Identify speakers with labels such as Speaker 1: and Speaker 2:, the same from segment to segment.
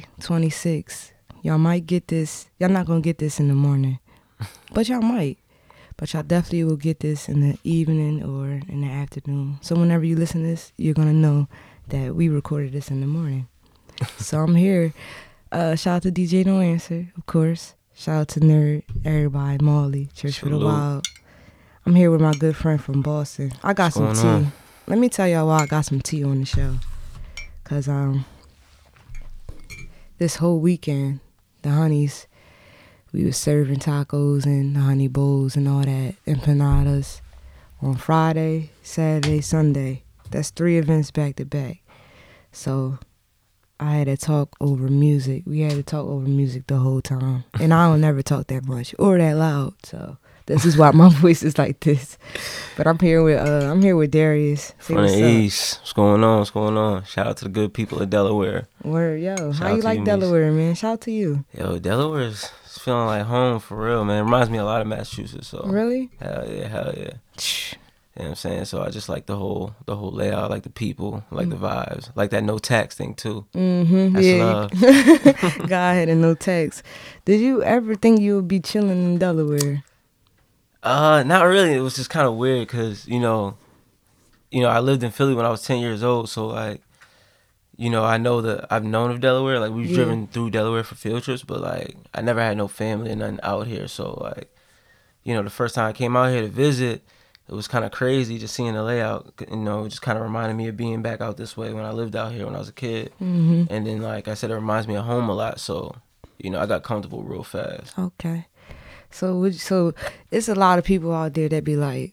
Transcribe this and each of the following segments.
Speaker 1: February 26th. Y'all might get this. Y'all not gonna get this in the morning, but y'all might. But y'all definitely will get this in the evening or in the afternoon. So whenever you listen to this, you're gonna know that we recorded this in the morning. so I'm here. Uh, shout out to DJ No Answer, of course. Shout out to Nerd, everybody, Molly, Church for the
Speaker 2: Salute.
Speaker 1: Wild. I'm here with my good friend from Boston. I got
Speaker 2: What's
Speaker 1: some tea.
Speaker 2: on?
Speaker 1: Let me tell y'all why I got some tea on the show. Cause um this whole weekend, the honeys, we was serving tacos and honey bowls and all that, empanadas on Friday, Saturday, Sunday. That's three events back to back. So I had to talk over music. We had to talk over music the whole time. And I don't never talk that much or that loud. So this is why my voice is like this. But I'm here with uh I'm here with Darius.
Speaker 2: From
Speaker 1: what's
Speaker 2: the east. What's going on? What's going on? Shout out to the good people of Delaware.
Speaker 1: Word, yo.
Speaker 2: Shout
Speaker 1: How you like
Speaker 2: Miss.
Speaker 1: Delaware, man? Shout out to you.
Speaker 2: Yo, Delaware is is feeling like home for real, man. It Reminds me a lot of Massachusetts. So
Speaker 1: Really?
Speaker 2: hell yeah, hell yeah. You know what I'm saying? So I just like the whole the whole layout, I like the people, I like the vibes, like that no tax thing too.
Speaker 1: Mm-hmm.
Speaker 2: That's
Speaker 1: yeah.
Speaker 2: love.
Speaker 1: God had a no tax. Did you ever think you would be chilling in Delaware?
Speaker 2: Uh, not really. It was just kind of weird because you know, you know, I lived in Philly when I was ten years old, so like, you know, I know that I've known of Delaware. Like we've
Speaker 1: Yeah.
Speaker 2: driven through Delaware for field trips, but like I never had no family and nothing out here. So like, you know, the first time I came out here to visit, it was kind of crazy just seeing the layout. You know, it just kind of reminded me of being back out this way when I lived out here when I was a kid.
Speaker 1: Mm-hmm.
Speaker 2: And then like I said, it reminds me of home a lot. So you know, I got comfortable real fast.
Speaker 1: Okay. So would so it's a lot of people out there that be like,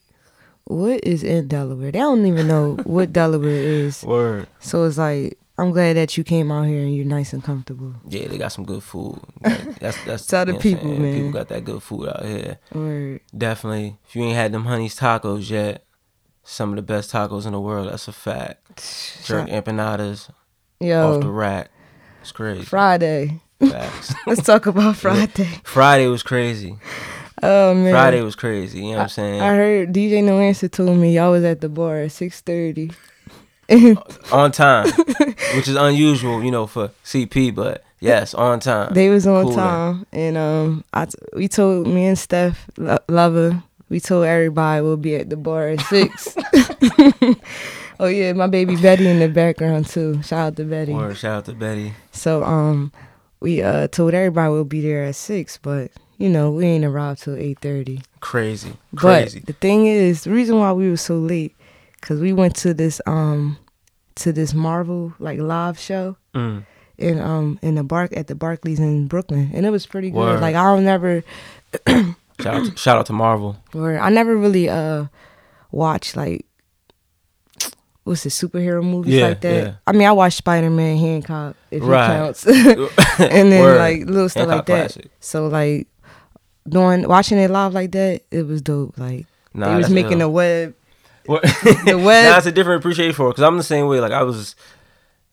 Speaker 1: What is in Delaware? They don't even know what Delaware is.
Speaker 2: Word.
Speaker 1: So it's like I'm glad that you came out here and you're nice and comfortable.
Speaker 2: Yeah, they got some good food. Like, That's that's
Speaker 1: Tell the
Speaker 2: you know what I'm
Speaker 1: people, man.
Speaker 2: People got that good food out here.
Speaker 1: Word.
Speaker 2: Definitely. If you ain't had them honey's tacos yet, some of the best tacos in the world. That's a fact. Jerk empanadas off the rack. It's crazy.
Speaker 1: Friday.
Speaker 2: Facts.
Speaker 1: Let's talk about Friday.
Speaker 2: Friday was crazy.
Speaker 1: Oh man.
Speaker 2: Friday was crazy. You know what I'm saying?
Speaker 1: I heard DJ No Answer told me y'all was at the bar at six thirty.
Speaker 2: on time, which is unusual, you know, for CP. But yes, on time.
Speaker 1: They was on time, and um, I t- we told me and Steph Lo- Lover, we told everybody we'll be at the bar at six. oh yeah, my baby Betty in the background too. Shout out to Betty.
Speaker 2: Word, shout out to Betty.
Speaker 1: So um, we uh told everybody we'll be there at six, but you know we ain't arrived till eight thirty.
Speaker 2: Crazy, crazy.
Speaker 1: But the thing is, the reason why we were so late, cause we went to this um to this Marvel like live show
Speaker 2: Mm.
Speaker 1: in um in the Bark at the Barclays in Brooklyn, and it was pretty good.
Speaker 2: Word.
Speaker 1: Like I don't never,
Speaker 2: Shout out, to, shout out to Marvel.
Speaker 1: or I never really uh watch like what's it superhero movies
Speaker 2: Yeah,
Speaker 1: like that.
Speaker 2: yeah.
Speaker 1: I mean, I watched Spider Man Hancock if
Speaker 2: Right.
Speaker 1: it counts, and then
Speaker 2: Word.
Speaker 1: like little stuff
Speaker 2: Hancock
Speaker 1: like that.
Speaker 2: classic.
Speaker 1: So like doing watching it live like that, it was dope. Like
Speaker 2: Nah,
Speaker 1: they was making a web. The web-
Speaker 2: Nah, it's a different appreciation for it because I'm the same way. Like I was,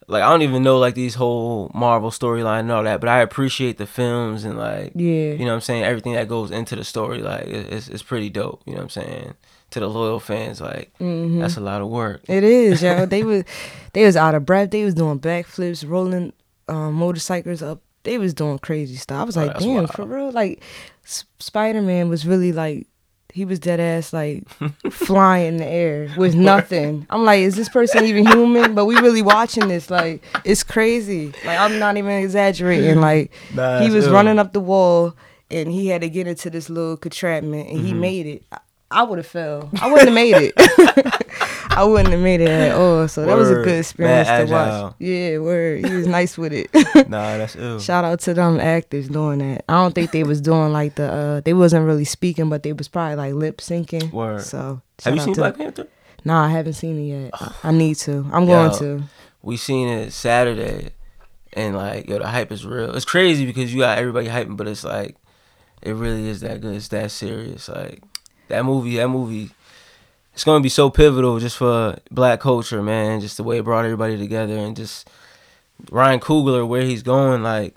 Speaker 2: like I don't even know like these whole Marvel storyline and all that, but I appreciate the films and like
Speaker 1: Yeah.
Speaker 2: you know what I'm saying everything that goes into the story. Like it's it's pretty dope. You know what I'm saying to the loyal fans. Like
Speaker 1: Mhm.
Speaker 2: that's a lot of work.
Speaker 1: It is, yo. they was they was out of breath. They was doing backflips, rolling um, motorcycles up. They was doing crazy stuff. I was
Speaker 2: Oh,
Speaker 1: like, damn,
Speaker 2: wild.
Speaker 1: for real. Like S- Spider Man was really like he was dead ass like flying in the air with nothing. I'm like, is this person even human? But we really watching this. Like it's crazy. Like I'm not even exaggerating. Like
Speaker 2: Nah,
Speaker 1: he was
Speaker 2: ill.
Speaker 1: running up the wall and he had to get into this little contraption and he
Speaker 2: Mm-hmm.
Speaker 1: made it. I, would have fell. I wouldn't have made it. I wouldn't have made it at all. So that was a good experience
Speaker 2: Mad
Speaker 1: to watch. Yeah, word. He was nice with it.
Speaker 2: Nah, that's ill.
Speaker 1: Shout out to them actors doing that. I don't think they was doing like the uh they wasn't really speaking, but they was probably like lip syncing.
Speaker 2: Word.
Speaker 1: So
Speaker 2: Have you seen Black Panther?
Speaker 1: Nah, I haven't seen it yet. I need to. I'm going
Speaker 2: Yo.
Speaker 1: to.
Speaker 2: We seen it Saturday, and like yo, the hype is real. It's crazy because you got everybody hyping, but it's like it really is that good. It's that serious. Like that movie. That movie. It's gonna be so pivotal just for black culture, man. Just the way it brought everybody together, and just Ryan Coogler, where he's going, like.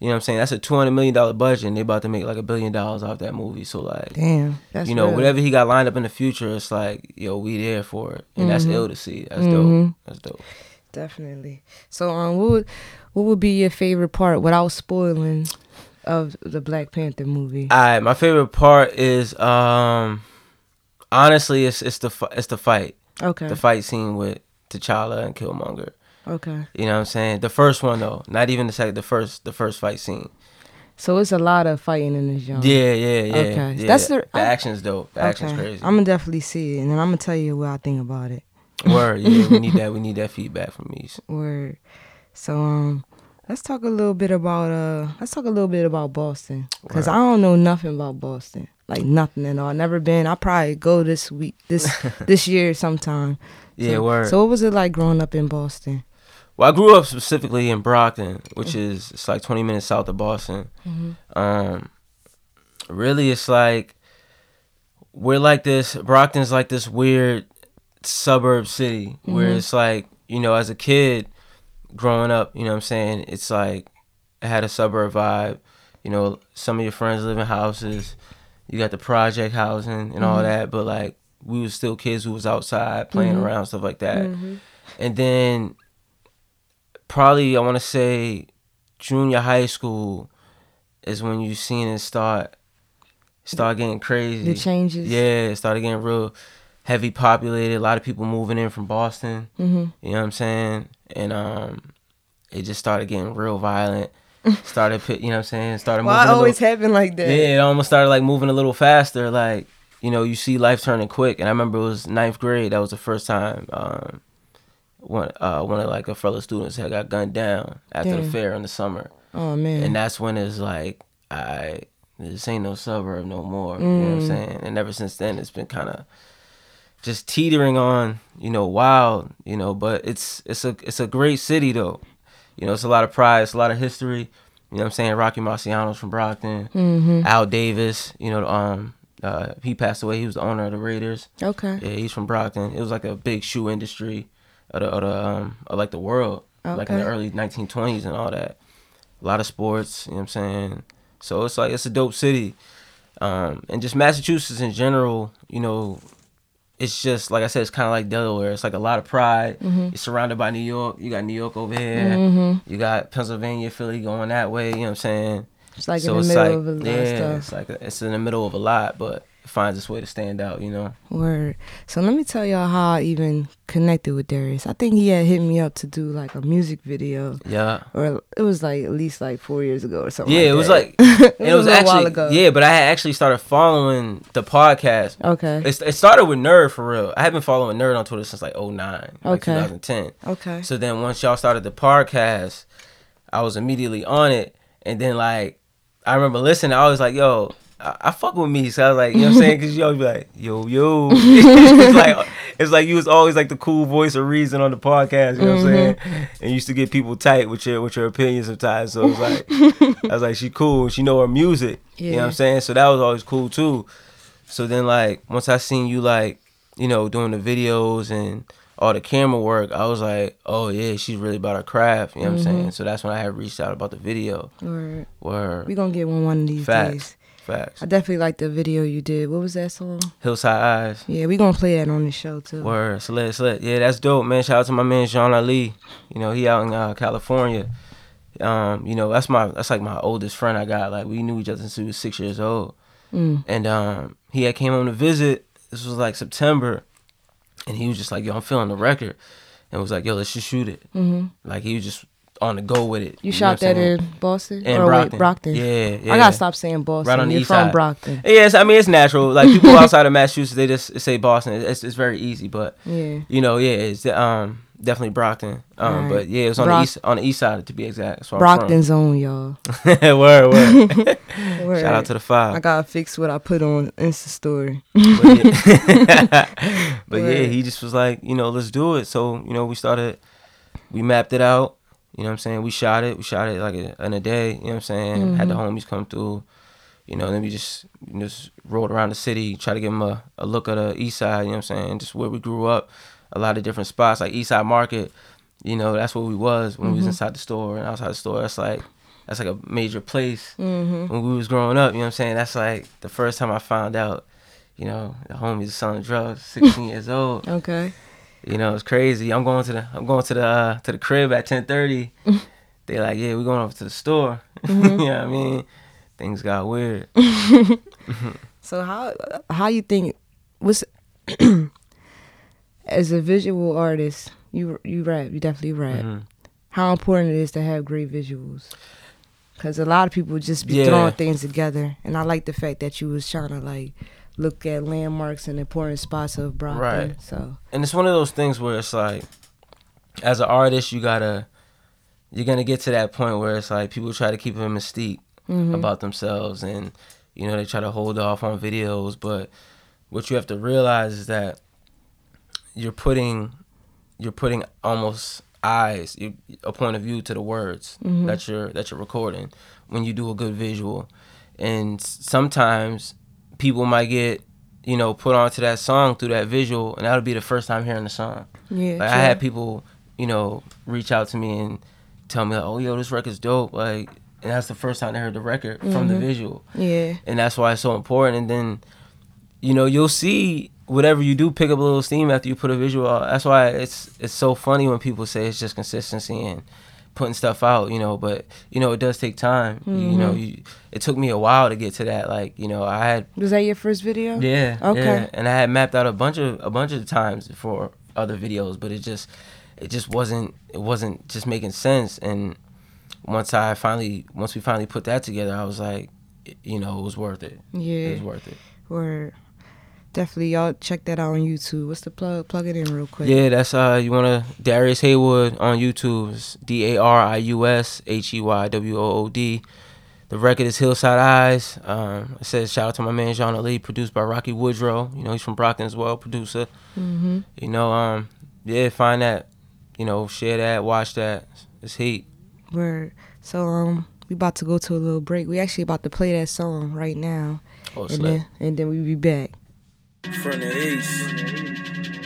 Speaker 2: You know what I'm saying? That's a two hundred million dollar budget, and they about to make like a billion dollars off that movie. So like,
Speaker 1: Damn, that's
Speaker 2: you know,
Speaker 1: real.
Speaker 2: whatever he got lined up in the future, it's like, yo, we there for it, and that's ill to see. That's
Speaker 1: Mhm.
Speaker 2: dope. That's dope.
Speaker 1: Definitely. So, um, what would what would be your favorite part without spoiling of the Black Panther movie?
Speaker 2: All right, my favorite part is um, honestly, it's it's the it's the fight,
Speaker 1: Okay.
Speaker 2: the fight scene with T'Challa and Killmonger.
Speaker 1: Okay.
Speaker 2: You know what I'm saying? The first one though, not even the second. The first, the first fight scene.
Speaker 1: So it's a lot of fighting in this genre.
Speaker 2: Yeah, yeah, yeah.
Speaker 1: Okay.
Speaker 2: yeah.
Speaker 1: That's the-
Speaker 2: the action's dope. The action's crazy.
Speaker 1: I'm gonna definitely see it, and then I'm gonna tell you what I think about it.
Speaker 2: Word, yeah, we need that. We need that feedback from these.
Speaker 1: Word. So um, let's talk a little bit about uh, let's talk a little bit about Boston, cause
Speaker 2: Word.
Speaker 1: I don't know nothing about Boston, like nothing at all. I never been. I probably go this week, this this year sometime.
Speaker 2: Yeah,
Speaker 1: so,
Speaker 2: word.
Speaker 1: So what was it like growing up in Boston?
Speaker 2: Well, I grew up specifically in Brockton, which is it's like 20 minutes south of Boston. Um, really, it's like we're like this. Brockton's like this weird suburb city where it's like you know, as a kid growing up, you know, what I'm saying it's like it had a suburb vibe. You know, some of your friends live in houses. You got the project housing and all mm-hmm. that, but like we was still kids who was outside playing mm-hmm. around stuff like that. Mm-hmm. And then probably I want to say junior high school is when you seen it start start getting crazy.
Speaker 1: The changes.
Speaker 2: Yeah, it started getting real heavy populated. A lot of people moving in from Boston.
Speaker 1: Mm-hmm.
Speaker 2: You know what I'm saying? And um, it just started getting real violent. Started, you know what I'm saying? Started
Speaker 1: Well,
Speaker 2: moving.
Speaker 1: I always
Speaker 2: little,
Speaker 1: happen like that.
Speaker 2: yeah, it almost started like moving a little faster. Like you know, you see life turning quick. And I remember it was ninth grade. That was the first time. Um, one uh one of like a fellow students had got gunned down after the fair in the summer,
Speaker 1: Oh man.
Speaker 2: and that's when it's like I this ain't no suburb no more. You know what I'm
Speaker 1: Mm.
Speaker 2: saying? And ever since then, it's been kind of just teetering on, you know, wild, you know. But it's it's a it's a great city though. You know, it's a lot of pride, it's a lot of history. You know what I'm saying? Rocky Marciano's from Brockton.
Speaker 1: mm-hmm.
Speaker 2: Al Davis, you know, um, uh, he passed away. He was the owner of the Raiders.
Speaker 1: Okay.
Speaker 2: Yeah, he's from Brockton. It was like a big shoe industry of the, of the um, of like the world, like in the early 1920s and all that. A lot of sports, you know what I'm saying? So it's like it's a dope city. Um, and just Massachusetts in general, you know, it's just like I said, it's kind of like Delaware. It's like a lot of pride. You're surrounded by New York. You got New York over here.
Speaker 1: Mm-hmm.
Speaker 2: You got Pennsylvania, Philly going that way. You know what I'm saying?
Speaker 1: It's like
Speaker 2: so
Speaker 1: in the middle
Speaker 2: like
Speaker 1: of a lot
Speaker 2: yeah, it's like a, it's in the middle of a lot, but finds its way to stand out. You know?
Speaker 1: Word. So let me tell y'all how I even connected with Darius. I think he had hit me up to do like a music video,
Speaker 2: Yeah.
Speaker 1: or it was like at least like four years ago or something.
Speaker 2: Yeah,
Speaker 1: like
Speaker 2: it was like
Speaker 1: it,
Speaker 2: it was
Speaker 1: a while
Speaker 2: actually
Speaker 1: ago.
Speaker 2: yeah, but I had actually started following the podcast.
Speaker 1: Okay.
Speaker 2: It, it started with Nerd for real. I had been following Nerd on Twitter since like 09, like 2010.
Speaker 1: Okay.
Speaker 2: So then once y'all started the podcast, I was immediately on it, and then like I remember listening. I was like, yo. I, I fuck with me, so I was like, you know what I'm saying? Because you always be like, yo, yo. it's like, it's like you was always like the cool voice of reason on the podcast. You know what I'm mm-hmm. saying? And you used to get people tight with your with your opinions sometimes. So it was like, I was like, she cool. She know her music. You know what I'm saying? So that was always cool too. So then like once I seen you like, you know, doing the videos and all the camera work, I was like, oh yeah, she's really about her craft. You know what I'm mm-hmm. saying? So that's when I had reached out about the video.
Speaker 1: Word.
Speaker 2: Where
Speaker 1: We gonna get one one of these
Speaker 2: facts,
Speaker 1: days.
Speaker 2: Facts.
Speaker 1: I definitely like the video you did. What was that song?
Speaker 2: Hillside Eyes.
Speaker 1: Yeah, we gonna play that on the show too.
Speaker 2: Word, slit, slit. Yeah, that's dope, man. Shout out to my man Jean Ali. You know, he out in uh, California. Um, you know, that's my that's like my oldest friend I got. Like we knew each other since we was six years old.
Speaker 1: Mm.
Speaker 2: And um, he had came home to visit. This was like September, and he was just like, "Yo, I'm feeling the record," and was like, "Yo, let's just shoot it."
Speaker 1: hmm
Speaker 2: Like he was just on the go with it.
Speaker 1: You,
Speaker 2: know
Speaker 1: shot that
Speaker 2: saying?
Speaker 1: in Boston
Speaker 2: In
Speaker 1: or
Speaker 2: Brockton.
Speaker 1: wait, Brockton.
Speaker 2: Yeah, yeah.
Speaker 1: I gotta stop saying Boston.
Speaker 2: Right on the
Speaker 1: You're
Speaker 2: east
Speaker 1: from
Speaker 2: side.
Speaker 1: Brockton.
Speaker 2: Yes, I mean it's natural. Like people outside of Massachusetts, they just say Boston. It's it's very easy, but
Speaker 1: Yeah.
Speaker 2: you know, yeah, it's um definitely Brockton. Um,
Speaker 1: Right.
Speaker 2: but yeah, it was on
Speaker 1: Brock-
Speaker 2: the east on the east side to be exact. That's where
Speaker 1: Brockton zone, y'all.
Speaker 2: Word, word.
Speaker 1: Word.
Speaker 2: Shout out to the five.
Speaker 1: I gotta fix what I put on Insta story.
Speaker 2: but yeah, but yeah, he just was like, you know, let's do it. So you know, we started, we mapped it out. You know what I'm saying? We shot it. We shot it like a, in a day. You know what I'm saying? Had the
Speaker 1: Mm-hmm.
Speaker 2: homies come through. You know, then we just just rolled around the city, try to give them a, a look at the east side. You know what I'm saying? Just where we grew up, a lot of different spots like East Side Market. You know, that's where we was when we
Speaker 1: Mm-hmm.
Speaker 2: was inside the store and outside the store. That's like that's like a major place
Speaker 1: Mm-hmm.
Speaker 2: when we was growing up. You know what I'm saying? That's like the first time I found out. You know, the homies selling drugs. 16 years old.
Speaker 1: Okay.
Speaker 2: You know, it's crazy. I'm going to the I'm going to the uh, to the crib at 10:30. they like, yeah, we're going over to the store. you know what I mean? Things got weird.
Speaker 1: So how how you think what's as a visual artist, you you rap, you definitely rap.
Speaker 2: Mhm.
Speaker 1: How important it is to have great visuals. Cause a lot of people just be
Speaker 2: Yeah.
Speaker 1: throwing things together, and I like the fact that you was trying to like look at landmarks and important spots of Brockton.
Speaker 2: Right.
Speaker 1: So
Speaker 2: and it's one of those things where it's like as an artist you gotta you're gonna get to that point where it's like people try to keep a mystique
Speaker 1: mhm.
Speaker 2: about themselves and you know they try to hold off on videos but what you have to realize is that you're putting you're putting almost eyes you, a point of view to the words
Speaker 1: Mhm.
Speaker 2: that you're that you're recording when you do a good visual and sometimes people might get you know put onto that song through that visual and that'll be the first time hearing the song
Speaker 1: yeah,
Speaker 2: like I had people, you know, reach out to me and tell me like, "Oh, yo, this record's dope." Like, and that's the first time they heard the record from the
Speaker 1: Mhm.
Speaker 2: visual,
Speaker 1: yeah,
Speaker 2: and that's why it's so important. And then, you know, you'll see whatever you do pick up a little steam after you put a visual out. That's why it's it's so funny when people say it's just consistency and putting stuff out, you know. But you know, it does take time. You, you know,
Speaker 1: Mhm.
Speaker 2: you it took me a while to get to that. Like, you know, I had
Speaker 1: was that your first video?
Speaker 2: yeah.
Speaker 1: Okay.
Speaker 2: Yeah. And I had mapped out a bunch of a bunch of times for other videos, but it just it just wasn't it wasn't just making sense. And once I finally once we finally put that together, I was like, you know, it was worth it.
Speaker 1: Yeah.
Speaker 2: It was worth it.
Speaker 1: or definitely y'all check that out on YouTube. What's the plug? Plug it in real quick.
Speaker 2: Yeah, that's uh you wanna Darius Heywood on YouTube. It's D A R I U S H E Y W O O D. The record is Hillside Eyes. Um, it says shout out to my man Jean Ali, produced by Rocky Woodrow. You know, he's from Brockton as well, producer.
Speaker 1: Mm-hmm.
Speaker 2: You know, um, yeah, find that, you know, share that, watch that. It's heat.
Speaker 1: Word. So um, we about to go to a little break. We actually about to play that song right now,
Speaker 2: Oh,
Speaker 1: and then and then we be back.
Speaker 2: From the east.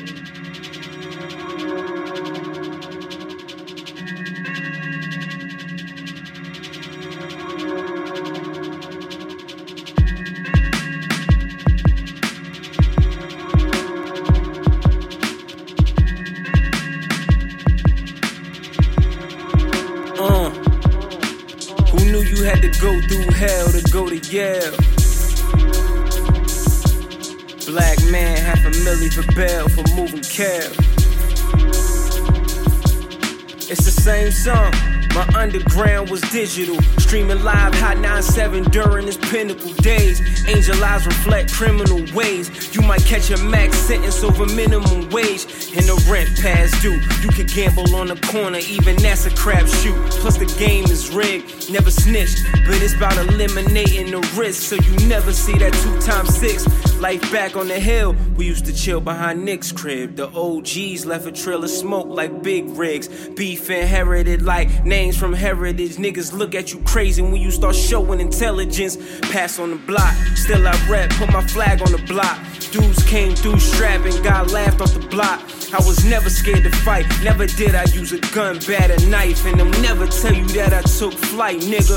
Speaker 2: It's the same song. My underground was digital, streaming live Hot 97 during his pinnacle days. Angel eyes reflect criminal ways. You might catch a max sentence over minimum wage, and the rent past due. You could gamble on the corner, even that's a crapshoot. Plus the game is rigged, never snitched, but it's about eliminating the risk, so you never see that two times six. Life back on the hill, we used to chill behind Nick's crib. The OGs left a trail of smoke like big rigs. Beef inherited like names from heritage. Niggas look at you crazy when you start showing intelligence. Pass on the block, still I rep, put my flag on the block. Dudes came through strapping, got laughed off the block. I was never scared to fight, never did I use a gun, bat a knife, and they'll never tell you that I took flight, nigga.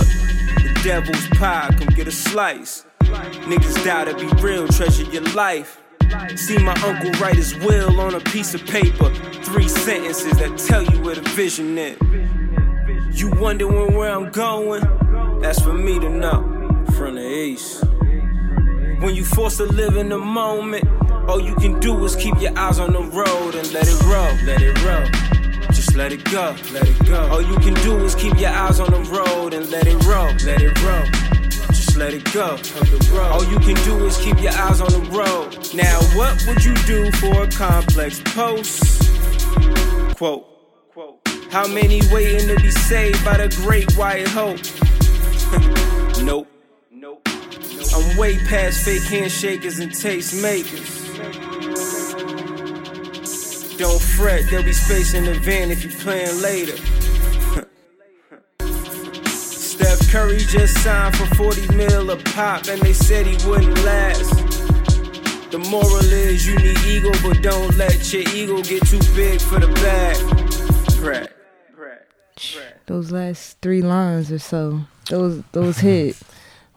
Speaker 2: The devil's pie, come get a slice. Niggas die to be real, treasure your life. See my uncle write his will on a piece of paper. Three sentences that tell you where the vision is. You wondering where I'm going? That's for me to know. From the east. When you forced to live in the moment, all you can do is keep your eyes on the road and let it roll, let it roll. Just let it go, let it go. All you can do is keep your eyes on the road and let it roll, let it roll. Just let it go. All you can do is keep your eyes on the road. Now, what would you do for a complex post? Quote. How many waiting to be saved by the great white hope? nope. Nope. I'm way past fake handshakers and tastemakers. Don't fret, there'll be space in the van if you plan later. Steph Curry just signed for 40 mil a pop, and they said he wouldn't last. The moral is you need ego, but don't let your ego get too big for the bag. Right.
Speaker 1: those last three lines or so. Those those hit.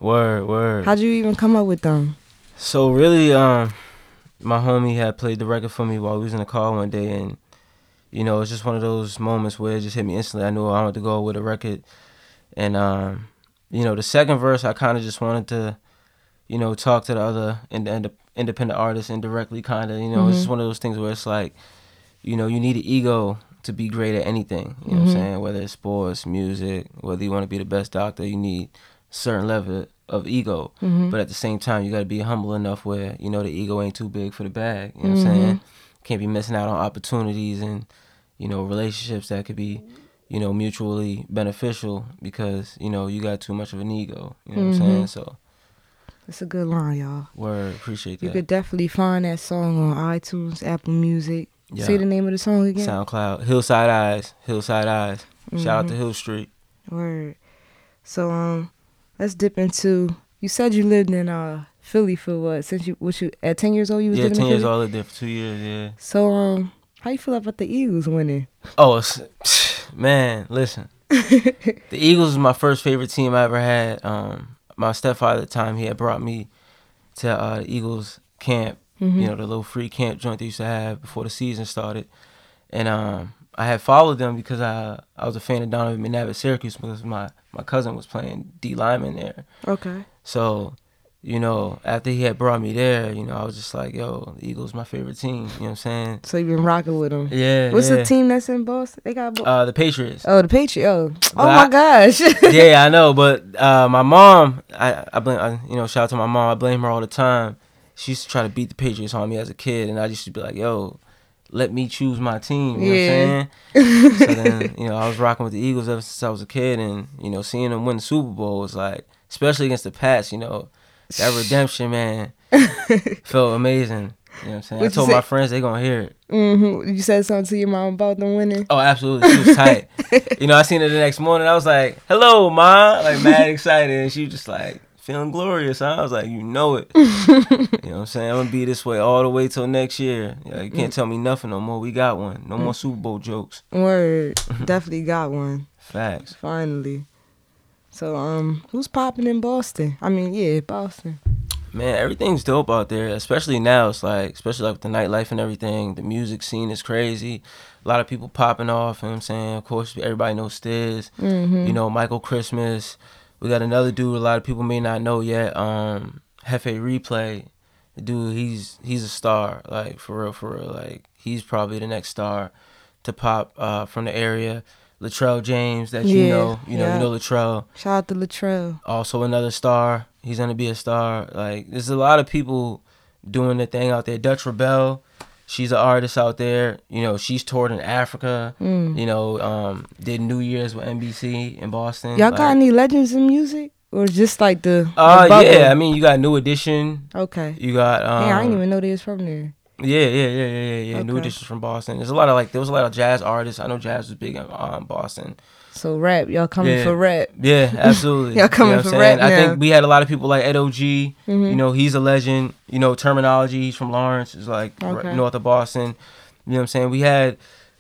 Speaker 2: Word, word.
Speaker 1: How'd you even come up with them?
Speaker 2: So really, um, my homie had played the record for me while we was in the car one day, and you know, it's just one of those moments where it just hit me instantly. I knew I wanted to go with a record, and um, you know, the second verse, I kind of just wanted to, you know, talk to the other ind- ind- independent artists indirectly, kind of. You know, it's mm-hmm. just one of those things where it's like, you know, you need an ego to be great at anything. You know what I'm mm-hmm. saying? Whether it's sports, music, whether you want to be the best doctor, you need a certain level of ego. Mm-hmm. But at the same time, you got to be humble enough where you know the ego ain't too big for the bag. You know what I'm saying? Can't be missing out on opportunities and you know relationships that could be you know mutually beneficial because you know you got too much of an ego. You know what I'm saying? So
Speaker 1: That's a good line, y'all.
Speaker 2: word, appreciate that.
Speaker 1: You could definitely find that song on iTunes, Apple Music.
Speaker 2: Yeah.
Speaker 1: Say the name of the song again.
Speaker 2: SoundCloud, Hillside Eyes, Hillside Eyes. Shout out
Speaker 1: Mm-hmm.
Speaker 2: to Hill Street.
Speaker 1: Word. So um, let's dip into. You said you lived in uh Philly for what? Since you what you at ten years old? You was
Speaker 2: Yeah,
Speaker 1: living
Speaker 2: ten
Speaker 1: in
Speaker 2: years old. Lived there for two years. Yeah.
Speaker 1: So um, how you feel about the Eagles winning?
Speaker 2: Oh, it's, man, listen. the Eagles is my first favorite team I ever had. Um, my stepfather at the time he had brought me to uh, the Eagles camp.
Speaker 1: Mm-hmm.
Speaker 2: You know, the little free camp joint they used to have before the season started, and um, I had followed them because I I was a fan of Donovan McNabb at Syracuse because my my cousin was playing D lineman there.
Speaker 1: Okay.
Speaker 2: So, you know, after he had brought me there, you know, I was just like, yo, the Eagles my favorite team. You know what I'm saying?
Speaker 1: So you've been rocking with them.
Speaker 2: Yeah.
Speaker 1: What's
Speaker 2: yeah.
Speaker 1: the team that's in Boston? They got. Bo-
Speaker 2: Uh, the Patriots.
Speaker 1: oh, the Patriot. Oh, oh my
Speaker 2: I-
Speaker 1: gosh.
Speaker 2: yeah, I know, but uh, my mom, I, I blame, I, you know, shout out to my mom. I blame her all the time. She used to try to beat the Patriots on me as a kid, and I used to be like, "Yo, let me choose my team." You know what I'm saying? so then, you know, I was rocking with the Eagles ever since I was a kid, and you know, seeing them win the Super Bowl was like, especially against the Pats, you know, that redemption, man, felt amazing. You know what I'm saying?
Speaker 1: What'd
Speaker 2: I told my friends they gonna hear it.
Speaker 1: hmm You said something to your mom about them winning.
Speaker 2: Oh, absolutely. She was tight. you know, I seen her the next morning. I was like, "Hello, ma!" Like mad excited, and she was just like feeling glorious. Huh? I was like, "You know it." you know what I'm saying? I'm gonna be this way all the way till next year. Yeah, you can't tell me nothing no more. We got one. No more Super Bowl jokes.
Speaker 1: Word. Definitely got one.
Speaker 2: Facts.
Speaker 1: Finally. So um, who's popping in Boston? I mean, yeah, Boston.
Speaker 2: Man, everything's dope out there, especially now. It's like, especially like with the nightlife and everything. The music scene is crazy. A lot of people popping off. You know what I'm saying? Of course, everybody knows Stizz.
Speaker 1: Mm-hmm.
Speaker 2: You know, Michael Christmas. We got another dude a lot of people may not know yet. Um, Hefe Replay. Dude, he's he's a star. Like for real, for real. Like he's probably the next star to pop uh, from the area. Latrell James, that you
Speaker 1: Yeah,
Speaker 2: know, you know,
Speaker 1: yeah.
Speaker 2: you know Latrell
Speaker 1: Shout out to Latrell.
Speaker 2: also another star. He's gonna be a star. Like there's a lot of people doing the thing out there. Dutch ReBelle, she's an artist out there. You know, she's toured in Africa.
Speaker 1: Mm.
Speaker 2: You know, um, did New Year's with NBC in Boston.
Speaker 1: Y'all
Speaker 2: like,
Speaker 1: got any legends in music, or just like the?
Speaker 2: Uh, yeah. I mean, you got New Edition.
Speaker 1: Okay.
Speaker 2: You got um,
Speaker 1: yeah, I didn't even know they was from there.
Speaker 2: Yeah, yeah, yeah, yeah, yeah, yeah. New
Speaker 1: Okay.
Speaker 2: Edition's from Boston. There's a lot of like there was a lot of jazz artists. I know jazz was big in um, Boston.
Speaker 1: So rap, y'all coming
Speaker 2: Yeah.
Speaker 1: for rap.
Speaker 2: Yeah, absolutely.
Speaker 1: Y'all coming
Speaker 2: you know
Speaker 1: for rap
Speaker 2: I think we had a lot of people like Edo G.
Speaker 1: Mm-hmm.
Speaker 2: You know, he's a legend. You know, Termanology. He's from Lawrence. Is like r- north of Boston. You know what I'm saying? We had,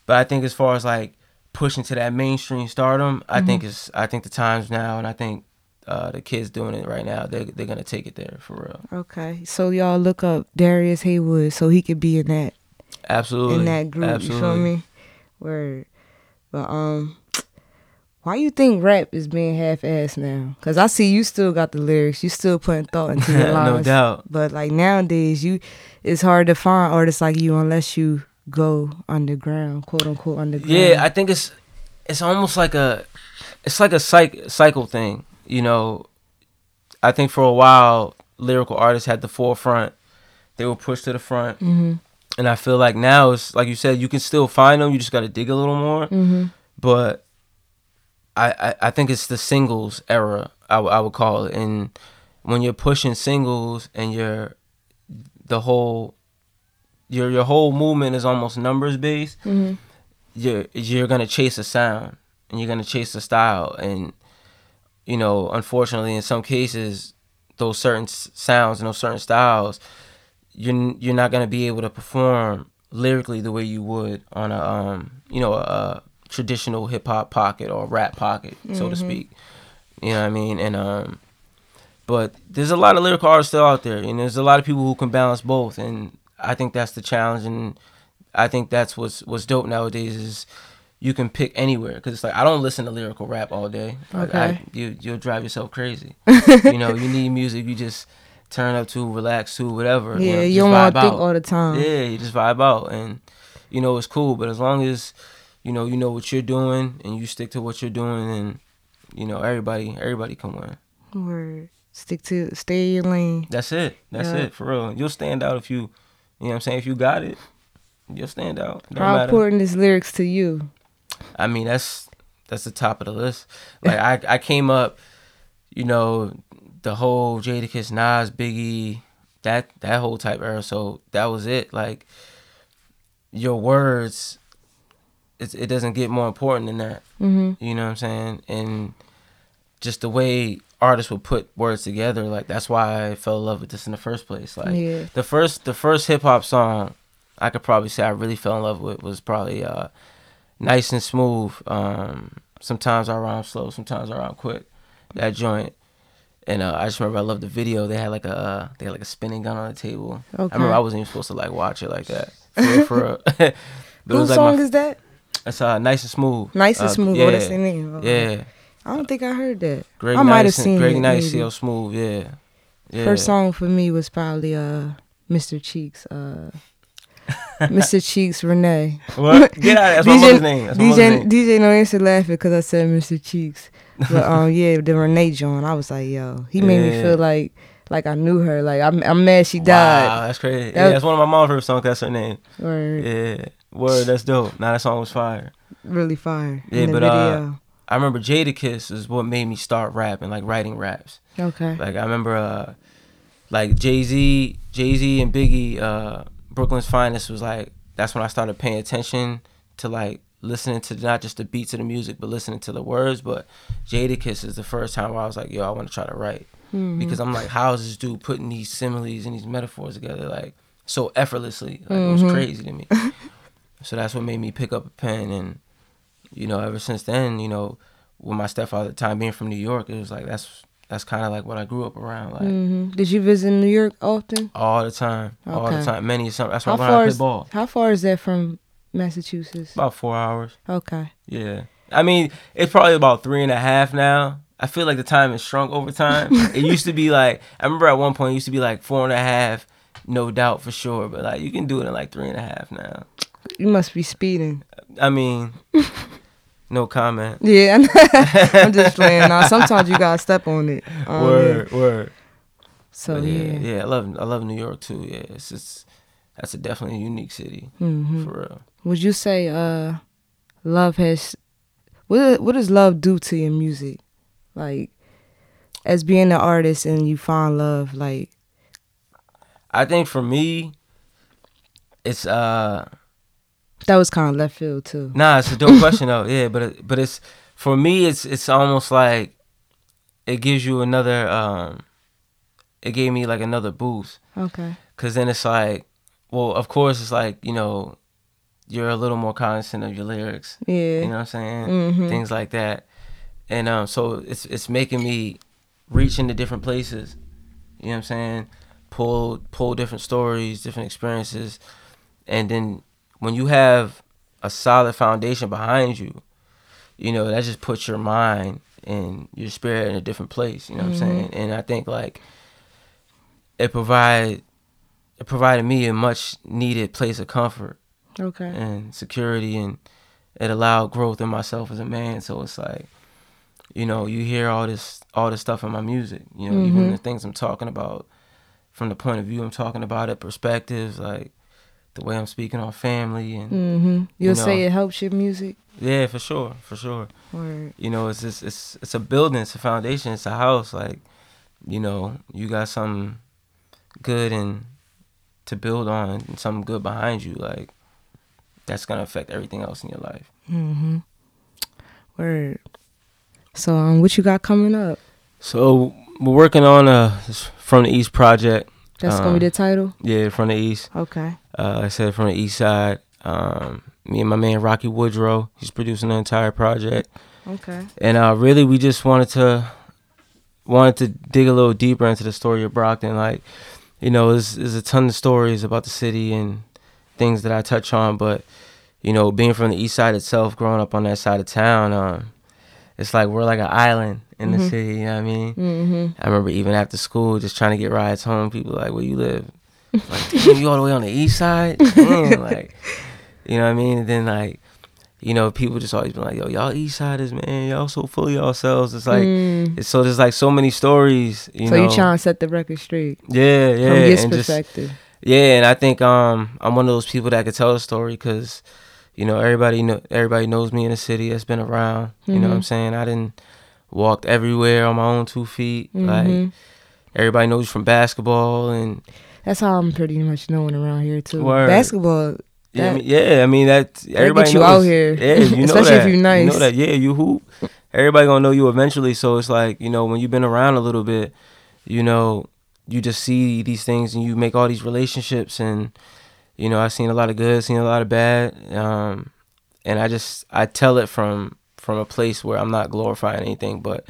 Speaker 2: but I think as far as like pushing to that mainstream stardom, I think
Speaker 1: Mm-hmm.
Speaker 2: it's I think the times now, and I think uh, the kids doing it right now, they they're gonna take it there for real.
Speaker 1: Okay, so y'all look up Darius Heywood so he could be in that
Speaker 2: Absolutely.
Speaker 1: in that group.
Speaker 2: Absolutely.
Speaker 1: You feel me? Word. But um, why you think rap is being half-assed now? Cause I see you still got the lyrics. You still putting thought into your lines.
Speaker 2: no doubt.
Speaker 1: But like nowadays, you it's hard to find artists like you unless you go underground, quote unquote underground.
Speaker 2: Yeah, I think it's it's almost like a it's like a psych, cycle thing. You know, I think for a while lyrical artists had the forefront. They were pushed to the front,
Speaker 1: Mhm.
Speaker 2: and I feel like now it's like you said, you can still find them. You just got to dig a little more.
Speaker 1: Mhm.
Speaker 2: But I, I I think it's the singles era. I, w- I would call it, and when you're pushing singles and you're the whole your your whole movement is almost numbers based
Speaker 1: Mhm.
Speaker 2: you're you're gonna chase a sound and you're gonna chase a style and you know unfortunately in some cases those certain sounds and those certain styles you're you're not gonna be able to perform lyrically the way you would on a um you know a, a traditional hip hop pocket or rap pocket, so to
Speaker 1: Mhm.
Speaker 2: speak. You know what I mean? And um, but there's a lot of lyrical artists still out there, and there's a lot of people who can balance both, and I think that's the challenge, and I think that's what's what's dope nowadays is you can pick anywhere because it's like I don't listen to lyrical rap all day. Like, I,
Speaker 1: Okay.
Speaker 2: you you'll drive yourself crazy. you know, you need music. You just turn up to, relax to, whatever.
Speaker 1: Yeah,
Speaker 2: know,
Speaker 1: you don't want to think all the time.
Speaker 2: Yeah, you just vibe out, and you know it's cool. But as long as you know you know what you're doing and you stick to what you're doing, and you know everybody everybody can win.
Speaker 1: Word. Stick to stay in your lane.
Speaker 2: That's it. That's
Speaker 1: Yeah.
Speaker 2: it for real. You'll stand out if you, you know what I'm saying. If you got it, you'll stand out. Don't
Speaker 1: How
Speaker 2: matter.
Speaker 1: important is lyrics to you?
Speaker 2: I mean, that's that's the top of the list. Like I I came up, you know, the whole Jadakiss, Nas, Biggie, that that whole type era. So that was it. Like your words, it it doesn't get more important than that.
Speaker 1: hmm
Speaker 2: You know what I'm saying? And just the way artists would put words together, like that's why I fell in love with this in the first place. Like
Speaker 1: yeah.
Speaker 2: the first the first hip hop song I could probably say I really fell in love with was probably uh Nice and Smooth. Um sometimes I rhyme slow, sometimes I rhyme quick. That joint. And uh, I just remember I loved the video. They had like a uh, they had like a spinning gun on the table.
Speaker 1: Okay.
Speaker 2: I remember I wasn't even supposed to like watch it like that. For real, for but
Speaker 1: Whose
Speaker 2: like
Speaker 1: song
Speaker 2: my,
Speaker 1: is that?
Speaker 2: it's uh nice and smooth.
Speaker 1: Nice and
Speaker 2: Uh,
Speaker 1: smooth.
Speaker 2: Yeah,
Speaker 1: Oh, that's the name.
Speaker 2: Yeah.
Speaker 1: I don't think I heard that.
Speaker 2: Greg
Speaker 1: I might have seen
Speaker 2: Greg
Speaker 1: it,
Speaker 2: Nice,
Speaker 1: maybe.
Speaker 2: CL Smooth. Yeah. Yeah.
Speaker 1: First song for me was probably uh Mr. Cheeks. Uh Mr. Cheeks Renee.
Speaker 2: What? Get out! That's my
Speaker 1: DJ
Speaker 2: mother's name. That's
Speaker 1: DJ
Speaker 2: name.
Speaker 1: DJ no answer laughing because I said Mr. Cheeks. But um yeah, the Renee joint, I was like, yo, he made me feel like like I knew her. Like I'm I'm mad she died.
Speaker 2: Wow, that's crazy.
Speaker 1: That
Speaker 2: yeah,
Speaker 1: was-
Speaker 2: that's one of my mom's favorite songs. That's her name.
Speaker 1: Or
Speaker 2: Yeah. Word, that's dope. Now that song was fire.
Speaker 1: really fire.
Speaker 2: Yeah,
Speaker 1: in the
Speaker 2: but,
Speaker 1: video.
Speaker 2: uh, I remember Jadakiss is what made me start rapping, like writing raps.
Speaker 1: okay.
Speaker 2: Like I remember, uh, like Jay Z, Jay Z and Biggie, uh, Brooklyn's Finest was like that's when I started paying attention to like listening to not just the beats of the music, but listening to the words. But Jadakiss is the first time where I was like, yo, I want to try to write
Speaker 1: Mhm.
Speaker 2: because I'm like, how is this dude putting these similes and these metaphors together like so effortlessly? Like, It was
Speaker 1: Mhm.
Speaker 2: crazy to me. so that's what made me pick up a pen, and you know, ever since then, you know, with my stepfather the time being from New York, it was like that's that's kind of like what I grew up around, like
Speaker 1: hmm Did you visit New York often?
Speaker 2: all the time, all the time. Many some. That's why
Speaker 1: How
Speaker 2: I learned how
Speaker 1: far
Speaker 2: to
Speaker 1: is
Speaker 2: play ball.
Speaker 1: how far is that from Massachusetts?
Speaker 2: About four hours.
Speaker 1: Okay.
Speaker 2: Yeah. I mean, it's probably about three and a half now. I feel like the time has shrunk over time. it used to be like I remember at one point it used to be like four and a half, no doubt for sure. But like you can do it in like three and a half now.
Speaker 1: You must be speeding.
Speaker 2: I mean, no comment.
Speaker 1: Yeah, I'm just playing. Now sometimes you gotta step on it. Um,
Speaker 2: word, word.
Speaker 1: So
Speaker 2: yeah,
Speaker 1: yeah.
Speaker 2: yeah, I love I love New York too. Yeah, it's just that's a definitely a unique city
Speaker 1: hmm
Speaker 2: for real.
Speaker 1: Would you say uh, love has what? What does love do to your music? Like, as being an artist and you find love, like,
Speaker 2: I think for me, it's uh
Speaker 1: that was kind of left field too.
Speaker 2: Nah, it's a dope question though. Yeah, but it, but it's for me. It's it's almost like it gives you another. um It gave me like another boost
Speaker 1: Okay.
Speaker 2: because then it's like, well, of course it's like you know, you're a little more cognizant of your lyrics.
Speaker 1: Yeah.
Speaker 2: You know what I'm saying?
Speaker 1: Mhm.
Speaker 2: Things like that, and um, so it's it's making me reach into different places. You know what I'm saying? Pull pull different stories, different experiences, and then when you have a solid foundation behind you, you know that just puts your mind and your spirit in a different place. You know what I'm saying? And I think like it provide it provided me a much needed place of comfort
Speaker 1: Okay.
Speaker 2: and security and it allowed growth in myself as a man so it's like you know you hear all this all this stuff in my music you know even
Speaker 1: Mhm.
Speaker 2: the things i'm talking about from the point of view i'm talking about it perspectives like the way i'm speaking on family and
Speaker 1: Mm-hmm. You'll say
Speaker 2: know.
Speaker 1: it helps your music.
Speaker 2: yeah for sure for sure
Speaker 1: Or
Speaker 2: you know it's just it's it's a building it's a foundation it's a house like you know you got something good and to build on and something good behind you like that's gonna affect everything else in your life
Speaker 1: mm-hmm. Word. So um, what you got coming up?
Speaker 2: So we're working on a from the East project.
Speaker 1: That's gonna be
Speaker 2: Um,
Speaker 1: the title.
Speaker 2: Yeah, from the East.
Speaker 1: Okay.
Speaker 2: Uh, I said from the East side. Um, me and my man Rocky Woodrow. He's producing the entire project,
Speaker 1: Okay.
Speaker 2: and uh, really we just wanted to wanted to dig a little deeper into the story of Brockton. Like, you know, there's, there's a ton of stories about the city and things that I touch on, but you know, being from the east side itself, growing up on that side of town, um, it's like we're like an island in the
Speaker 1: Mhm.
Speaker 2: city. You know what I mean?
Speaker 1: Mm-hmm.
Speaker 2: I remember even after school, just trying to get rides home. People like, "Where you live?" Like, damn, you all the way on the east side? Damn, like, you know what I mean? And then like, you know, people just always been like, "Yo, y'all east siders, man, y'all so full of yourselves." It's like,
Speaker 1: Mm.
Speaker 2: it's so there's like so many stories. You
Speaker 1: so
Speaker 2: know?
Speaker 1: you trying to set the record straight
Speaker 2: Yeah, yeah,
Speaker 1: from his
Speaker 2: and just
Speaker 1: perspective.
Speaker 2: yeah, and I think um I'm one of those people that could tell a story because, you know, everybody know everybody knows me in the city that's been around. You know what I'm
Speaker 1: Mhm.
Speaker 2: saying? I didn't walked everywhere on my own two feet. Like
Speaker 1: Mhm.
Speaker 2: everybody knows you from basketball and
Speaker 1: That's how I'm pretty much known around here too.
Speaker 2: Word.
Speaker 1: Basketball,
Speaker 2: yeah, I mean, yeah. I mean that everybody
Speaker 1: you
Speaker 2: knows.
Speaker 1: out here.
Speaker 2: Yeah, you know
Speaker 1: Especially if
Speaker 2: that.
Speaker 1: you
Speaker 2: You
Speaker 1: nice.
Speaker 2: know that. Yeah, you hoop. Everybody gonna know you eventually. So it's like you know when you've been around a little bit, you know, you just see these things and you make all these relationships and you know I've seen a lot of good, seen a lot of bad, um, and I just I tell it from from a place where I'm not glorifying anything, but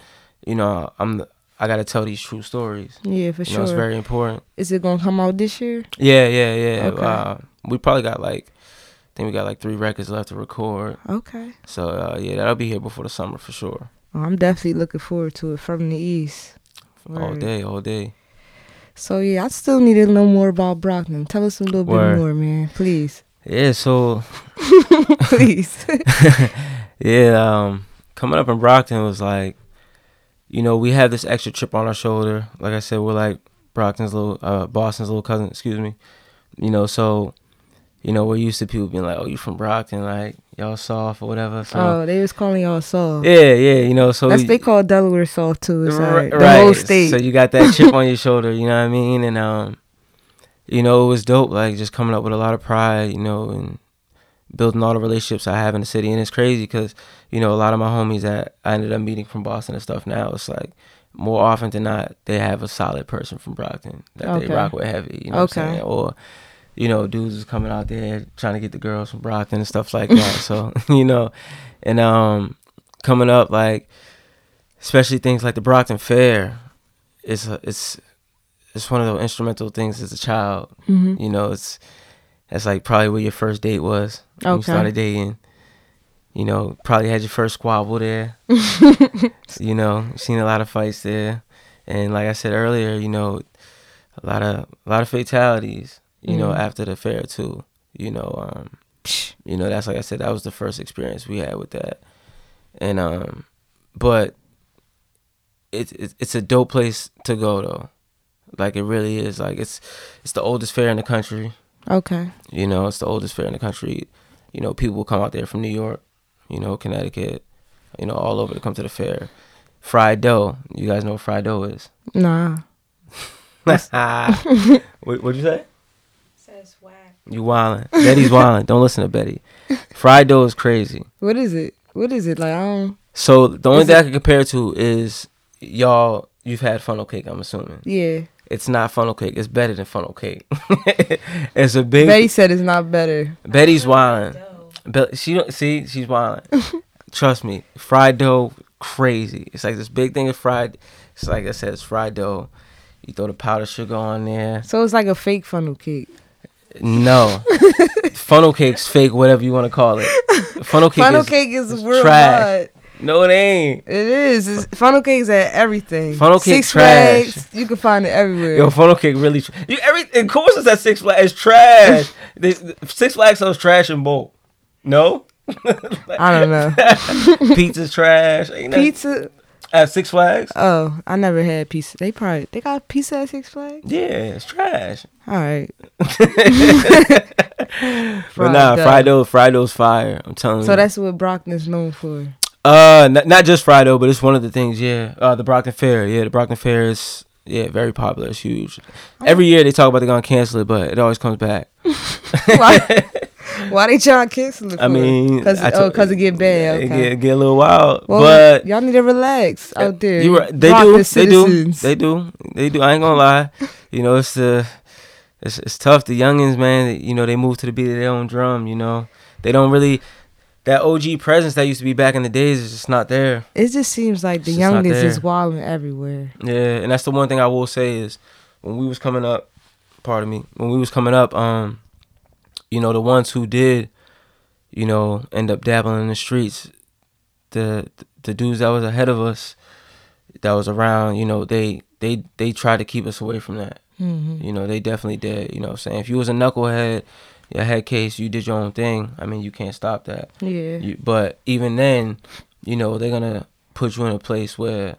Speaker 2: you know I'm I gotta tell these true stories.
Speaker 1: yeah, for
Speaker 2: You
Speaker 1: sure.
Speaker 2: know, it's very important.
Speaker 1: Is it gonna come out this year?
Speaker 2: Yeah, yeah, yeah.
Speaker 1: Okay.
Speaker 2: Uh, we probably got like, I think we got like three records left to record.
Speaker 1: Okay.
Speaker 2: So uh, yeah, that'll be here before the summer for sure.
Speaker 1: Well, I'm definitely looking forward to it from the east.
Speaker 2: All day, all day.
Speaker 1: So yeah, I still need to know more about Brockton. Tell us a little
Speaker 2: Word.
Speaker 1: bit more, man. Please.
Speaker 2: Yeah, so
Speaker 1: Please.
Speaker 2: yeah, um, coming up in Brockton was like, you know, we have this extra chip on our shoulder. Like I said, we're like Brockton's little, uh, Boston's little cousin. Excuse me. You know, so, you know, we're used to people being like, "Oh, you from Brockton? Like y'all soft or whatever." So
Speaker 1: oh, they was calling y'all soft.
Speaker 2: yeah, yeah, you know, so
Speaker 1: That's
Speaker 2: we-
Speaker 1: they call Delaware soft too. It's like the whole state.
Speaker 2: So you got that chip on your shoulder, you know what I mean? And um, you know, it was dope, like just coming up with a lot of pride, you know, and building all the relationships I have in the city. And it's crazy because, you know, a lot of my homies that I ended up meeting from Boston and stuff now, it's like more often than not, they have a solid person from Brockton that
Speaker 1: Okay.
Speaker 2: they rock with heavy, you know what I'm saying? Or you know, dudes is coming out there trying to get the girls from Brockton and stuff like that. so, you know, and um coming up like especially things like the Brockton Fair, it's a, it's it's one of those instrumental things as a child.
Speaker 1: hmm
Speaker 2: You know, it's that's like probably where your first date was. You started dating. You know, probably had your first squabble there. you know, seen a lot of fights there. And like I said earlier, you know, a lot of a lot of fatalities, you know,
Speaker 1: Mm.
Speaker 2: after the fair too. You know, um you know, that's like I said, that was the first experience we had with that. And um but it's it's it's a dope place to go though. Like it really is. Like it's it's the oldest fair in the country.
Speaker 1: Okay.
Speaker 2: You know, it's the oldest fair in the country. You know, people will come out there from New York, you know, Connecticut, you know, all over to come to the fair. Fried dough. You guys know what fried dough is.
Speaker 1: Nah.
Speaker 2: what, what'd you say? Says whack. You wildin'. Betty's wildin'. Don't listen to Betty. Fried dough is crazy.
Speaker 1: What is it? What is it like? I don't.
Speaker 2: So the only
Speaker 1: Is
Speaker 2: thing
Speaker 1: it-
Speaker 2: I can compare it to is y'all. You've had funnel cake. I'm assuming
Speaker 1: Yeah.
Speaker 2: It's not funnel cake. It's better than funnel cake. it's a big.
Speaker 1: Betty said it's not better.
Speaker 2: Betty's wildin'. Be- she don't see. She's wildin'. Trust me. Fried dough, crazy. It's like this big thing of fried. It's like I said. It's fried dough. You throw the powdered sugar on there.
Speaker 1: So it's like a fake funnel cake.
Speaker 2: No, funnel cake's fake. Whatever you want to call it. Funnel cake.
Speaker 1: funnel
Speaker 2: is,
Speaker 1: cake is
Speaker 2: is
Speaker 1: worldwide.
Speaker 2: No, it ain't.
Speaker 1: It is. It's, funnel cake's at everything.
Speaker 2: Funnel cake
Speaker 1: Six
Speaker 2: trash.
Speaker 1: Flags, you can find it everywhere.
Speaker 2: Yo, funnel cake really. Tr- you every of course it's at Six Flags. It's trash. They- Six Flags sells trash in bulk. No.
Speaker 1: I don't know.
Speaker 2: Pizza's trash. Ain't
Speaker 1: Pizza.
Speaker 2: at Six Flags.
Speaker 1: Oh, I never had pizza. They probably they got pizza at Six Flags.
Speaker 2: Yeah, it's trash.
Speaker 1: All right.
Speaker 2: but nah,
Speaker 1: dough.
Speaker 2: fried dough, fried dough's fire. I'm telling you.
Speaker 1: So that's what Brockton's known for.
Speaker 2: Uh, not, not just Friday, but it's one of the things. Yeah, uh, the Brockton Fair. Yeah, the Brockton Fair is yeah very popular. It's huge. Every year they talk about they're gonna cancel it, but it always comes back.
Speaker 1: Why? Why they trying to cancel it? For?
Speaker 2: I mean,
Speaker 1: cause
Speaker 2: I
Speaker 1: oh, cause it get bad.
Speaker 2: It
Speaker 1: Okay.
Speaker 2: get, get a little wild,
Speaker 1: well,
Speaker 2: but
Speaker 1: y'all need to relax out there.
Speaker 2: You right. They
Speaker 1: Brockton
Speaker 2: do. They do. They do. They do. I ain't gonna lie. You know, it's the it's it's tough. The youngins, man. You know, they move to the beat of their own drum. You know, they don't really that OG presence that used to be back in the days is just not there.
Speaker 1: It just seems like the
Speaker 2: It's
Speaker 1: youngest is wilding everywhere.
Speaker 2: Yeah, and that's the one thing I will say is when we was coming up, pardon me, when we was coming up, um, you know, the ones who did, you know, end up dabbling in the streets, the the dudes that was ahead of us, that was around, you know, they they they tried to keep us away from that.
Speaker 1: hmm
Speaker 2: You know, they definitely did. You know what I'm saying? If you was a knucklehead, your head case, you did your own thing. I mean, you can't stop that.
Speaker 1: Yeah.
Speaker 2: You, but even then, you know, they're gonna put you in a place where,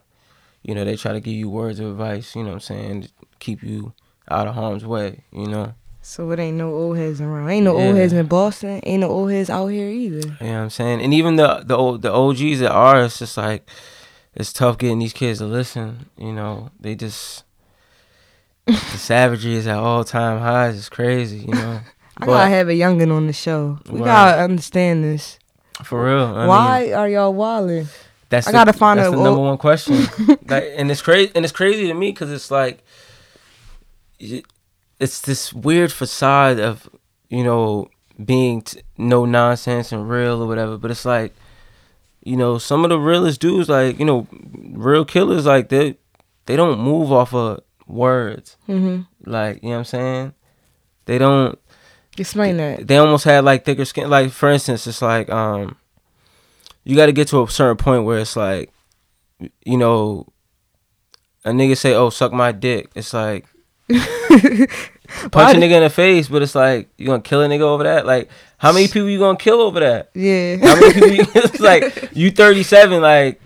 Speaker 2: you know, they try to give you words of advice, you know what I'm saying, to keep you out of harm's way, you know.
Speaker 1: So it ain't no old heads around. Ain't no old heads in Boston. Ain't no old heads out here either.
Speaker 2: You know what I'm saying? And even the the old the OGs that are, it's just like it's tough getting these kids to listen, you know. They just the savagery is at all time highs. It's crazy, you know.
Speaker 1: I gotta have a youngin on the show. We
Speaker 2: Right.
Speaker 1: gotta understand this.
Speaker 2: for real. I mean,
Speaker 1: Why are y'all wilding?
Speaker 2: That's
Speaker 1: I
Speaker 2: the,
Speaker 1: gotta find
Speaker 2: that's the number one question. like, and it's crazy, and it's crazy to me because it's like, it's this weird facade of, you know, being t- no nonsense and real or whatever. But it's like, you know, some of the realest dudes, like you know, real killers, like they, they don't move off of words.
Speaker 1: hmm
Speaker 2: Like you know what I'm saying? They don't
Speaker 1: Explain that.
Speaker 2: they almost had like thicker skin. Like for instance, it's like um, you got to get to a certain point where it's like, you know, a nigga say, "Oh, suck my dick." It's like punch a nigga in the face, but it's like you gonna kill a nigga over that. Like how many people you gonna kill over that?
Speaker 1: Yeah.
Speaker 2: How many people? You, it's like you 37, like.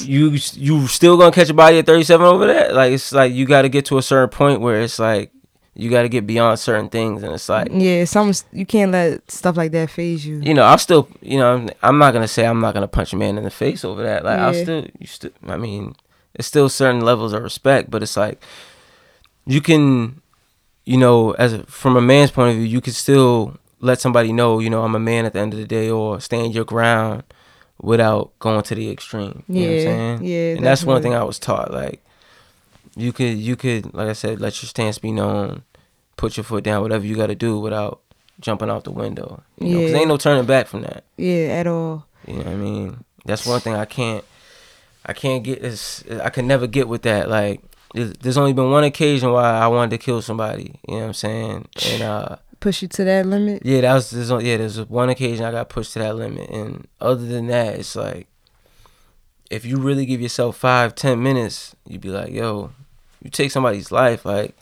Speaker 2: You you still gonna catch a body at 37 over that? Like it's like you got to get to a certain point where it's like you got to get beyond certain things, and it's like
Speaker 1: yeah, some you can't let stuff like that phase you.
Speaker 2: you know, I'll still, you know, I'm, I'm not gonna say I'm not gonna punch a man in the face over that. Like, I'll still, you still, I mean, it's still certain levels of respect, but it's like you can, you know, as a, from a man's point of view, you can still let somebody know, you know, I'm a man at the end of the day, or stand your ground without going to the extreme. You know what I'm
Speaker 1: Yeah,
Speaker 2: saying?
Speaker 1: yeah,
Speaker 2: And that's one thing I was taught. Like, you could, you could, like I said, let your stance be known, put your foot down, whatever you got to do without jumping out the window. You know, 'cause
Speaker 1: Yeah.
Speaker 2: ain't no turning back from that.
Speaker 1: Yeah, at all.
Speaker 2: You know what I mean? That's one thing I can't. I can't get this. I can never get with that. Like, there's there's only been one occasion why I wanted to kill somebody. You know what I'm saying? And uh,
Speaker 1: Push you to that limit.
Speaker 2: yeah, that was there's only, yeah. There's one occasion I got pushed to that limit, and other than that, it's like, if you really give yourself five, ten minutes, you'd be like, yo, you take somebody's life, like.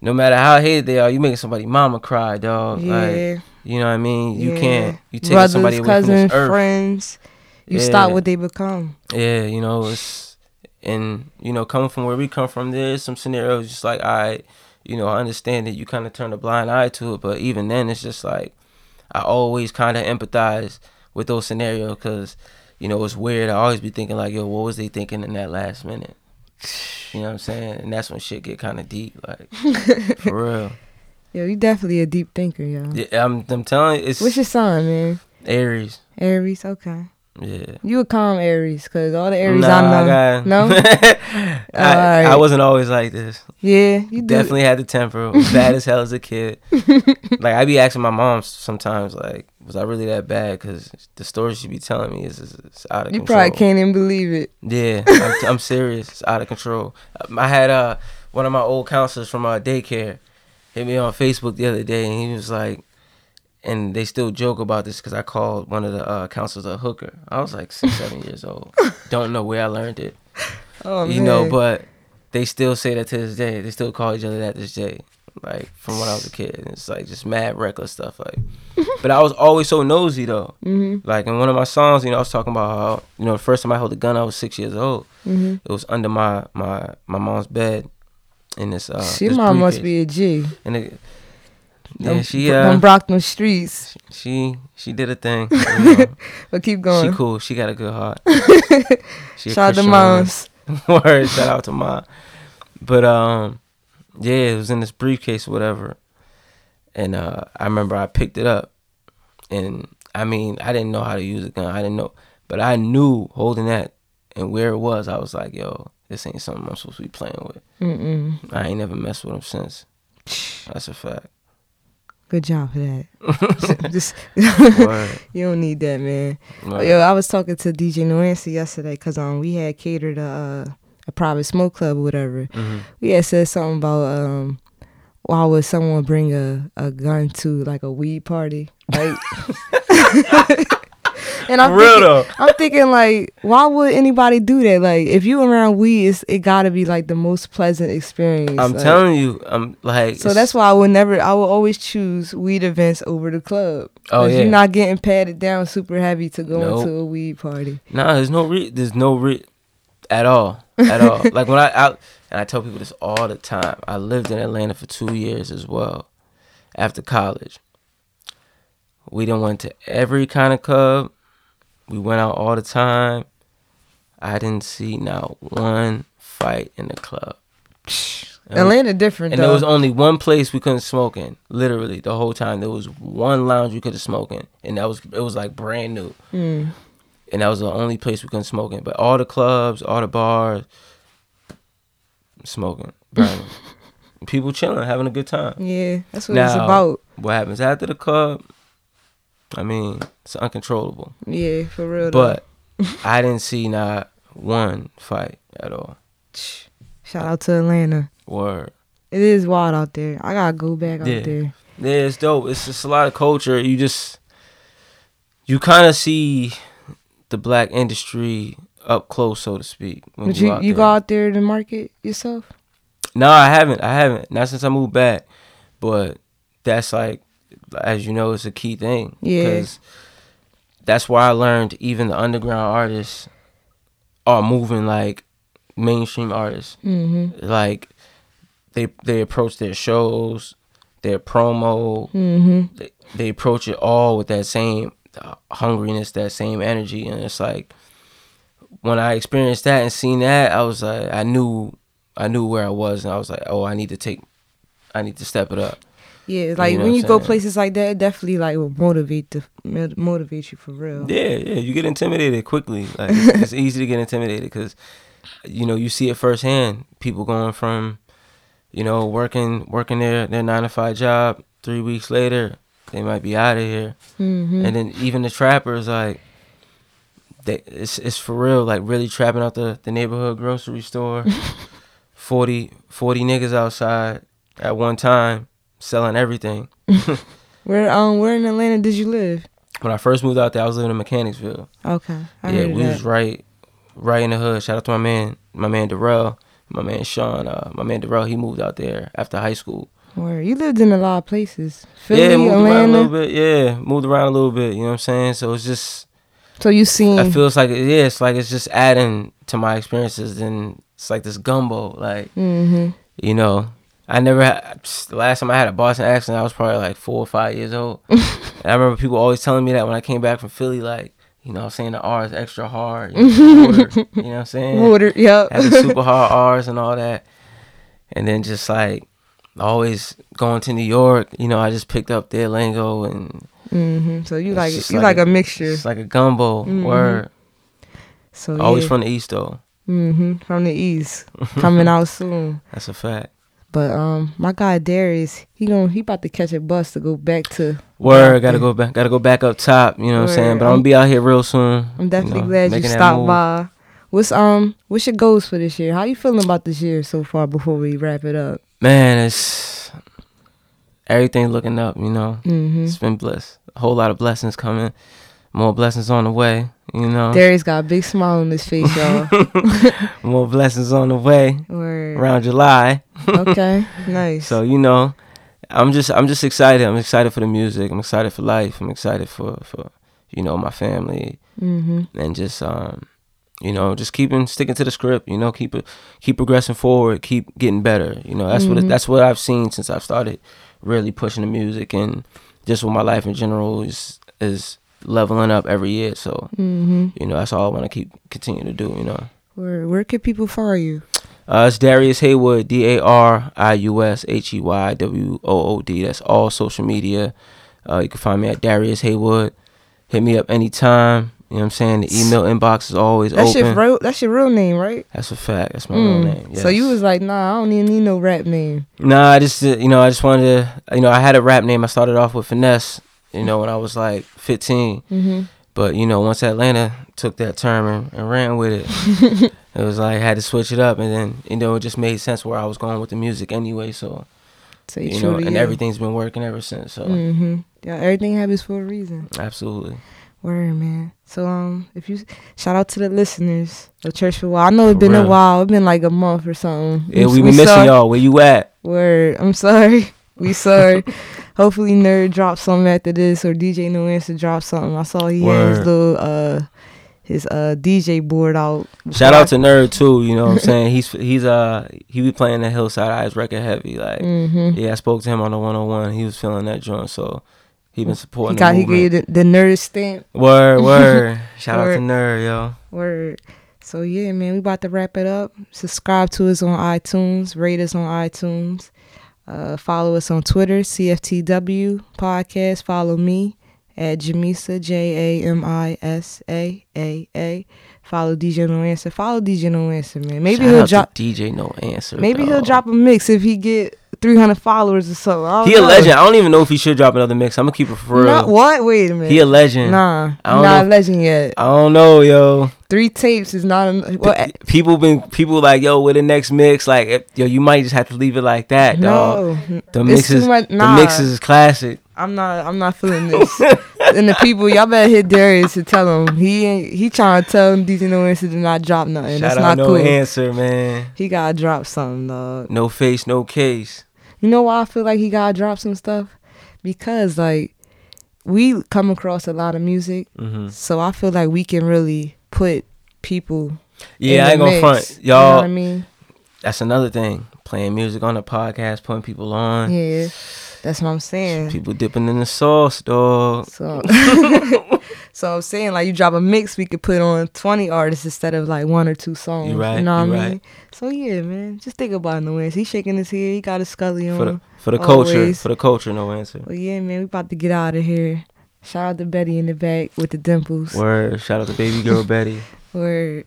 Speaker 2: No matter how hated they are, you making somebody mama cry, dog. Like,
Speaker 1: Yeah.
Speaker 2: you know what I mean? You
Speaker 1: yeah.
Speaker 2: can't. You taking
Speaker 1: Brothers,
Speaker 2: somebody away
Speaker 1: cousins,
Speaker 2: from this earth.
Speaker 1: friends. You
Speaker 2: Yeah.
Speaker 1: stop what they become.
Speaker 2: Yeah, you know, it's and you know, coming from where we come from, there's some scenarios just like I, you know, I understand that you kind of turn a blind eye to it, but even then, it's just like I always kind of empathize with those scenarios because you know it's weird. I always be thinking like, yo, what was they thinking in that last minute? You know what I'm saying? And that's when shit get kind of deep, like for real.
Speaker 1: Yo, you definitely a deep thinker, yo.
Speaker 2: Yeah, I'm, I'm telling you, it's
Speaker 1: What's your sign, man?
Speaker 2: Aries.
Speaker 1: Aries. Okay.
Speaker 2: Yeah.
Speaker 1: You a calm Aries, cause all the Aries
Speaker 2: Nah,
Speaker 1: I know.
Speaker 2: got-
Speaker 1: No.
Speaker 2: I. I wasn't always like this.
Speaker 1: Yeah, you.
Speaker 2: Definitely had the temper. Bad as hell as a kid. like I'd be asking my mom sometimes, like, was I really that bad? Because the stories she'd be telling me is, is, is out of
Speaker 1: You
Speaker 2: control.
Speaker 1: You probably can't even believe it.
Speaker 2: Yeah, I'm, I'm serious. It's out of control. Um, I had uh one of my old counselors from uh, daycare hit me on Facebook the other day, and he was like, and they still joke about this because I called one of the uh, counselors a hooker. I was like six, seven years old. Don't know where I learned it
Speaker 1: Oh
Speaker 2: you
Speaker 1: man.
Speaker 2: know, but they still say that to this day. They still call each other that this day. Like from when I was a kid, and it's like just mad reckless stuff. Like, but I was always so nosy though.
Speaker 1: Mhm.
Speaker 2: Like in one of my songs, you know, I was talking about how you know the first time I held a gun, I was six years old.
Speaker 1: Mhm.
Speaker 2: It was under my my my mom's bed in this. Uh,
Speaker 1: Your
Speaker 2: this
Speaker 1: mom must be a G.
Speaker 2: And it, yeah,
Speaker 1: Them-
Speaker 2: she
Speaker 1: them
Speaker 2: uh,
Speaker 1: Brockton streets.
Speaker 2: she she did a thing. You know.
Speaker 1: But keep going.
Speaker 2: she cool. She got a good heart. She
Speaker 1: Shout out to moms.
Speaker 2: Word, shout out to mom. But um, yeah, it was in this briefcase or whatever, and uh, I remember I picked it up, and I mean I didn't know how to use a gun. I didn't know, but I knew holding that and where it was. I was like, yo, this ain't something I'm supposed to be playing with.
Speaker 1: Mm-mm.
Speaker 2: I ain't never messed with them since. That's a fact.
Speaker 1: Good job for that. Just you don't need that, man.
Speaker 2: Word.
Speaker 1: Yo, I was talking to DJ Nuancy yesterday because um we had catered a uh, a private smoke club or whatever.
Speaker 2: Mhm.
Speaker 1: We had said something about um why would someone bring a, a gun to like a weed party? Like And I'm
Speaker 2: For real
Speaker 1: thinking,
Speaker 2: though.
Speaker 1: I'm thinking like, why would anybody do that? Like, if you around weed, it's, it gotta be like the most pleasant experience.
Speaker 2: I'm
Speaker 1: like-
Speaker 2: telling you, I'm like.
Speaker 1: So that's why I would never, I will always choose weed events over the club.
Speaker 2: Oh,
Speaker 1: 'Cause
Speaker 2: yeah.
Speaker 1: You're not getting patted down super heavy to go
Speaker 2: Nope.
Speaker 1: into a weed party.
Speaker 2: Nah, there's no re- there's no re- at all, at all. like when I out and I tell people this all the time. I lived in Atlanta for two years as well, after college. We done went to every kind of club. We went out all the time. I didn't see not one fight in the club. And we-
Speaker 1: Atlanta different
Speaker 2: and
Speaker 1: though.
Speaker 2: there was only one place we couldn't smoke in. Literally, the whole time there was one lounge we could have smoked in, and that was it was like brand new
Speaker 1: Mm.
Speaker 2: and that was the only place we couldn't smoke in. But all the clubs, all the bars, smoking, burning, people chilling, having a good time.
Speaker 1: Yeah, that's what it's about.
Speaker 2: What happens after the club? I mean, it's uncontrollable.
Speaker 1: Yeah, for real.
Speaker 2: But I didn't see not one fight at all.
Speaker 1: shout out to Atlanta.
Speaker 2: Word.
Speaker 1: It is wild out there. I gotta go back out there.
Speaker 2: Yeah, it's dope. It's just a lot of culture. You just you kind of see the black industry up close, so to speak. when
Speaker 1: But you
Speaker 2: out
Speaker 1: you go out there to market yourself?
Speaker 2: No, I haven't. I haven't. Not since I moved back. But that's like, as you know, it's a key thing.
Speaker 1: Yeah.
Speaker 2: Because that's where I learned even the underground artists are moving like mainstream artists.
Speaker 1: Mm-hmm.
Speaker 2: Like they they approach their shows, their promo,
Speaker 1: Mm-hmm.
Speaker 2: they, they approach it all with that same hungriness, that same energy, and it's like when I experienced that and seen that, I was like, I knew, I knew where I was, and I was like, oh, I need to take, I need to step it up.
Speaker 1: Yeah, like
Speaker 2: know
Speaker 1: when you go places like that, it definitely like will motivate the motivate you for real.
Speaker 2: Yeah, yeah, you get intimidated quickly. Like it's, it's easy to get intimidated because, you know, you see it firsthand. People going from, you know, working working their their nine to five job. Three weeks later, they might be out of here.
Speaker 1: Mm-hmm.
Speaker 2: and then even the trappers like they it's it's for real like really trapping out the, the neighborhood grocery store 40 40 niggas outside at one time selling everything
Speaker 1: Where um where in Atlanta did you live?
Speaker 2: when i first moved out there i was living in mechanicsville
Speaker 1: Okay, I
Speaker 2: yeah we
Speaker 1: that.
Speaker 2: was right right in the hood shout out to my man my man Darrell, my man sean uh my man Darrell, he moved out there after high school
Speaker 1: Where you lived in a lot of places. Philly,
Speaker 2: yeah moved around a little bit yeah moved around a little bit you know what i'm saying so it's just
Speaker 1: So you seen
Speaker 2: I feel it's like yeah, it's like it's just adding to my experiences, and it's like this gumbo. Like
Speaker 1: mm-hmm.
Speaker 2: you know, I never had the last time I had a Boston accent. I was probably like four or five years old, and I remember people always telling me that when I came back from Philly, like you know, saying the R is extra hard. You know, water, you know what I'm saying?
Speaker 1: Water, yep.
Speaker 2: Had the super hard R's and all that, and then just like always going to New York. You know, I just picked up their lingo and
Speaker 1: hmm So you like you
Speaker 2: like
Speaker 1: like,
Speaker 2: a-
Speaker 1: mixture.
Speaker 2: it's like a gumbo
Speaker 1: Mhm.
Speaker 2: word.
Speaker 1: So
Speaker 2: Always
Speaker 1: yeah.
Speaker 2: from the east though.
Speaker 1: Mm-hmm. from the east, coming out soon.
Speaker 2: That's a fact.
Speaker 1: But um, my guy Darius, he gon' he about to catch a bus to go back to.
Speaker 2: Word, gotta go back, gotta go back up top. You know what I'm saying? But I'm gonna be out here real soon.
Speaker 1: I'm definitely
Speaker 2: know,
Speaker 1: glad you stopped by. What's um what's your goals for this year? How you feeling about this year so far before we wrap it up?
Speaker 2: Man, it's everything looking up. You know,
Speaker 1: Mm-hmm.
Speaker 2: it's been blessed. A whole lot of blessings coming. More blessings on the way. You know,
Speaker 1: Darius got a big smile on his face, y'all.
Speaker 2: more blessings on the way
Speaker 1: Word.
Speaker 2: around July.
Speaker 1: Okay, nice.
Speaker 2: So you know, I'm just I'm just excited. I'm excited for the music. I'm excited for life. I'm excited for for you know my family
Speaker 1: mm-hmm.
Speaker 2: and just um you know just keeping sticking to the script you know keep it keep progressing forward keep getting better you know that's what
Speaker 1: Mhm.
Speaker 2: it, that's what I've seen since I've started really pushing the music and just with my life in general is is leveling up every year so
Speaker 1: Mm-hmm.
Speaker 2: you know that's all I want to keep continue to do you know
Speaker 1: Where where can people find you?
Speaker 2: uh, it's Darius Heywood D A R I U S H E Y W O O D that's all social media uh, you can find me at Darius Heywood hit me up anytime you know what I'm saying? The email inbox is always
Speaker 1: That's
Speaker 2: open.
Speaker 1: your real. That's your real name, right?
Speaker 2: That's a fact. That's my real
Speaker 1: Mm.
Speaker 2: name.
Speaker 1: So you was like, nah, I don't even need no rap name.
Speaker 2: Nah, I just uh, you know I just wanted to you know I had a rap name. I started off with finesse. You know when I was like 15,
Speaker 1: Mm-hmm.
Speaker 2: but you know once Atlanta took that term and, and ran with it, it was like I had to switch it up, and then you know it just made sense where I was going with the music anyway. So
Speaker 1: So
Speaker 2: you know, and
Speaker 1: you.
Speaker 2: everything's been working ever since. So
Speaker 1: Mm-hmm. Yeah, everything happens for a reason.
Speaker 2: absolutely,
Speaker 1: Word, man. So um, if you shout out to the listeners of Church for a while. I know it's been a while. It's been like a month or something.
Speaker 2: yeah, we been missing y'all. Where you at?
Speaker 1: Word. I'm sorry. We saw Hopefully Nerd drops something after this or DJ No Answer drops something. I saw he had his
Speaker 2: Word.
Speaker 1: little uh his uh DJ board out.
Speaker 2: Shout out to Nerd too. You know what I'm saying? He's he's uh he be playing the Hillside Eyes record heavy. Like
Speaker 1: Mm-hmm.
Speaker 2: yeah, I spoke to him on the 101. He was feeling that joint, so he been supporting.
Speaker 1: He got
Speaker 2: the
Speaker 1: he gave the, the nerd stamp.
Speaker 2: Word, word. Shout out to Nerd, yo.
Speaker 1: Word. So yeah, man, we about to wrap it up. Subscribe to us on iTunes, rate us on iTunes. Uh, follow us on Twitter, CFTW podcast. Follow me at Jamisa J A M I S A A A. Follow DJ No Answer. Follow DJ No Answer, man. Maybe
Speaker 2: Shout
Speaker 1: he'll drop.
Speaker 2: DJ No Answer.
Speaker 1: Maybe he'll drop a mix if he get 300 followers or something.
Speaker 2: He a legend. I don't even know if he should drop another mix. I'm gonna keep it for real.
Speaker 1: Not what? Wait a minute.
Speaker 2: he a legend.
Speaker 1: nah,
Speaker 2: I don't
Speaker 1: not
Speaker 2: know
Speaker 1: a legend yet.
Speaker 2: I don't know, yo.
Speaker 1: Three tapes is not. Well,
Speaker 2: P- people been people like yo with the next mix like yo you might just have to leave it like that dog. The mixes
Speaker 1: much.
Speaker 2: the
Speaker 1: Nah,
Speaker 2: mixes is classic.
Speaker 1: I'm not. I'm not feeling this. and the people, y'all better hit Darius to tell him he ain't. He trying to tell him DJ No Answer to not drop nothing.
Speaker 2: Shout
Speaker 1: That's not
Speaker 2: no
Speaker 1: cool.
Speaker 2: answer, man.
Speaker 1: He gotta drop something, dog.
Speaker 2: No face, no case.
Speaker 1: You know why I feel like he gotta drop some stuff? Because like we come across a lot of music,
Speaker 2: hmm
Speaker 1: so I feel like we can really put people. in
Speaker 2: Yeah, I ain't gonna front.
Speaker 1: You know
Speaker 2: Y'all
Speaker 1: I mean?
Speaker 2: that's another thing. Playing music on the podcast, putting people on.
Speaker 1: Yeah, that's what I'm saying.
Speaker 2: People dipping in the sauce, dog.
Speaker 1: So, so I'm saying like you drop a mix, we could put on 20 artists instead of like one or two songs.
Speaker 2: You right,
Speaker 1: You know what I mean?
Speaker 2: right.
Speaker 1: So yeah, man, just think about no answer. He's shaking his head. He got a scully on.
Speaker 2: For the for the culture, for the culture, no answer.
Speaker 1: Well, yeah, man, we about to get out of here. Shout out to Betty in the back with the dimples.
Speaker 2: Word. Shout out to baby girl Betty.
Speaker 1: Word.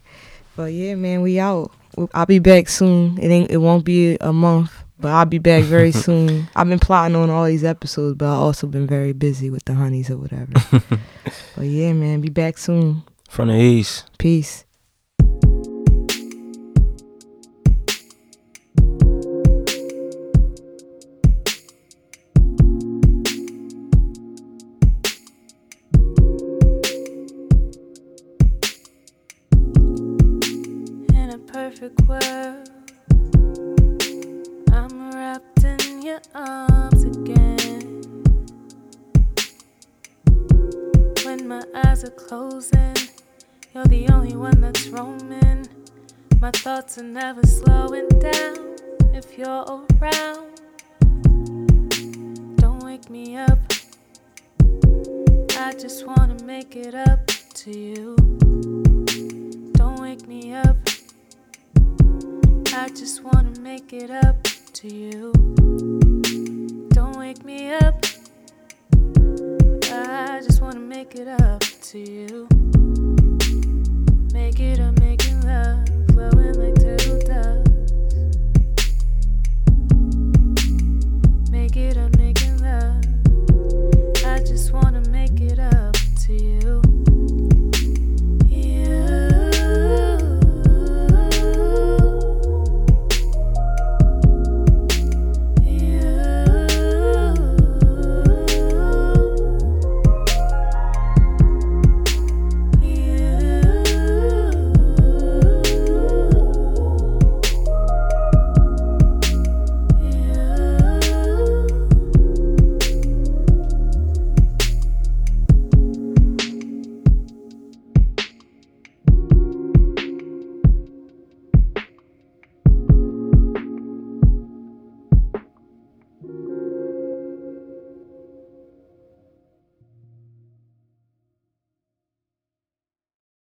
Speaker 1: But yeah, man, we out. I'll be back soon. It ain't. It won't be a month, but I'll be back very soon. I've been plotting on all these episodes, but I've also been very busy with the honeys or whatever. but yeah, man, be back soon.
Speaker 2: From the east.
Speaker 1: Peace.
Speaker 3: Are closing, you're the only one that's roaming. My thoughts are never slowing down if you're around. Don't wake me up. I just wanna make it up to you. Don't wake me up. I just wanna make it up to you. Don't wake me up. I just wanna make it up to you.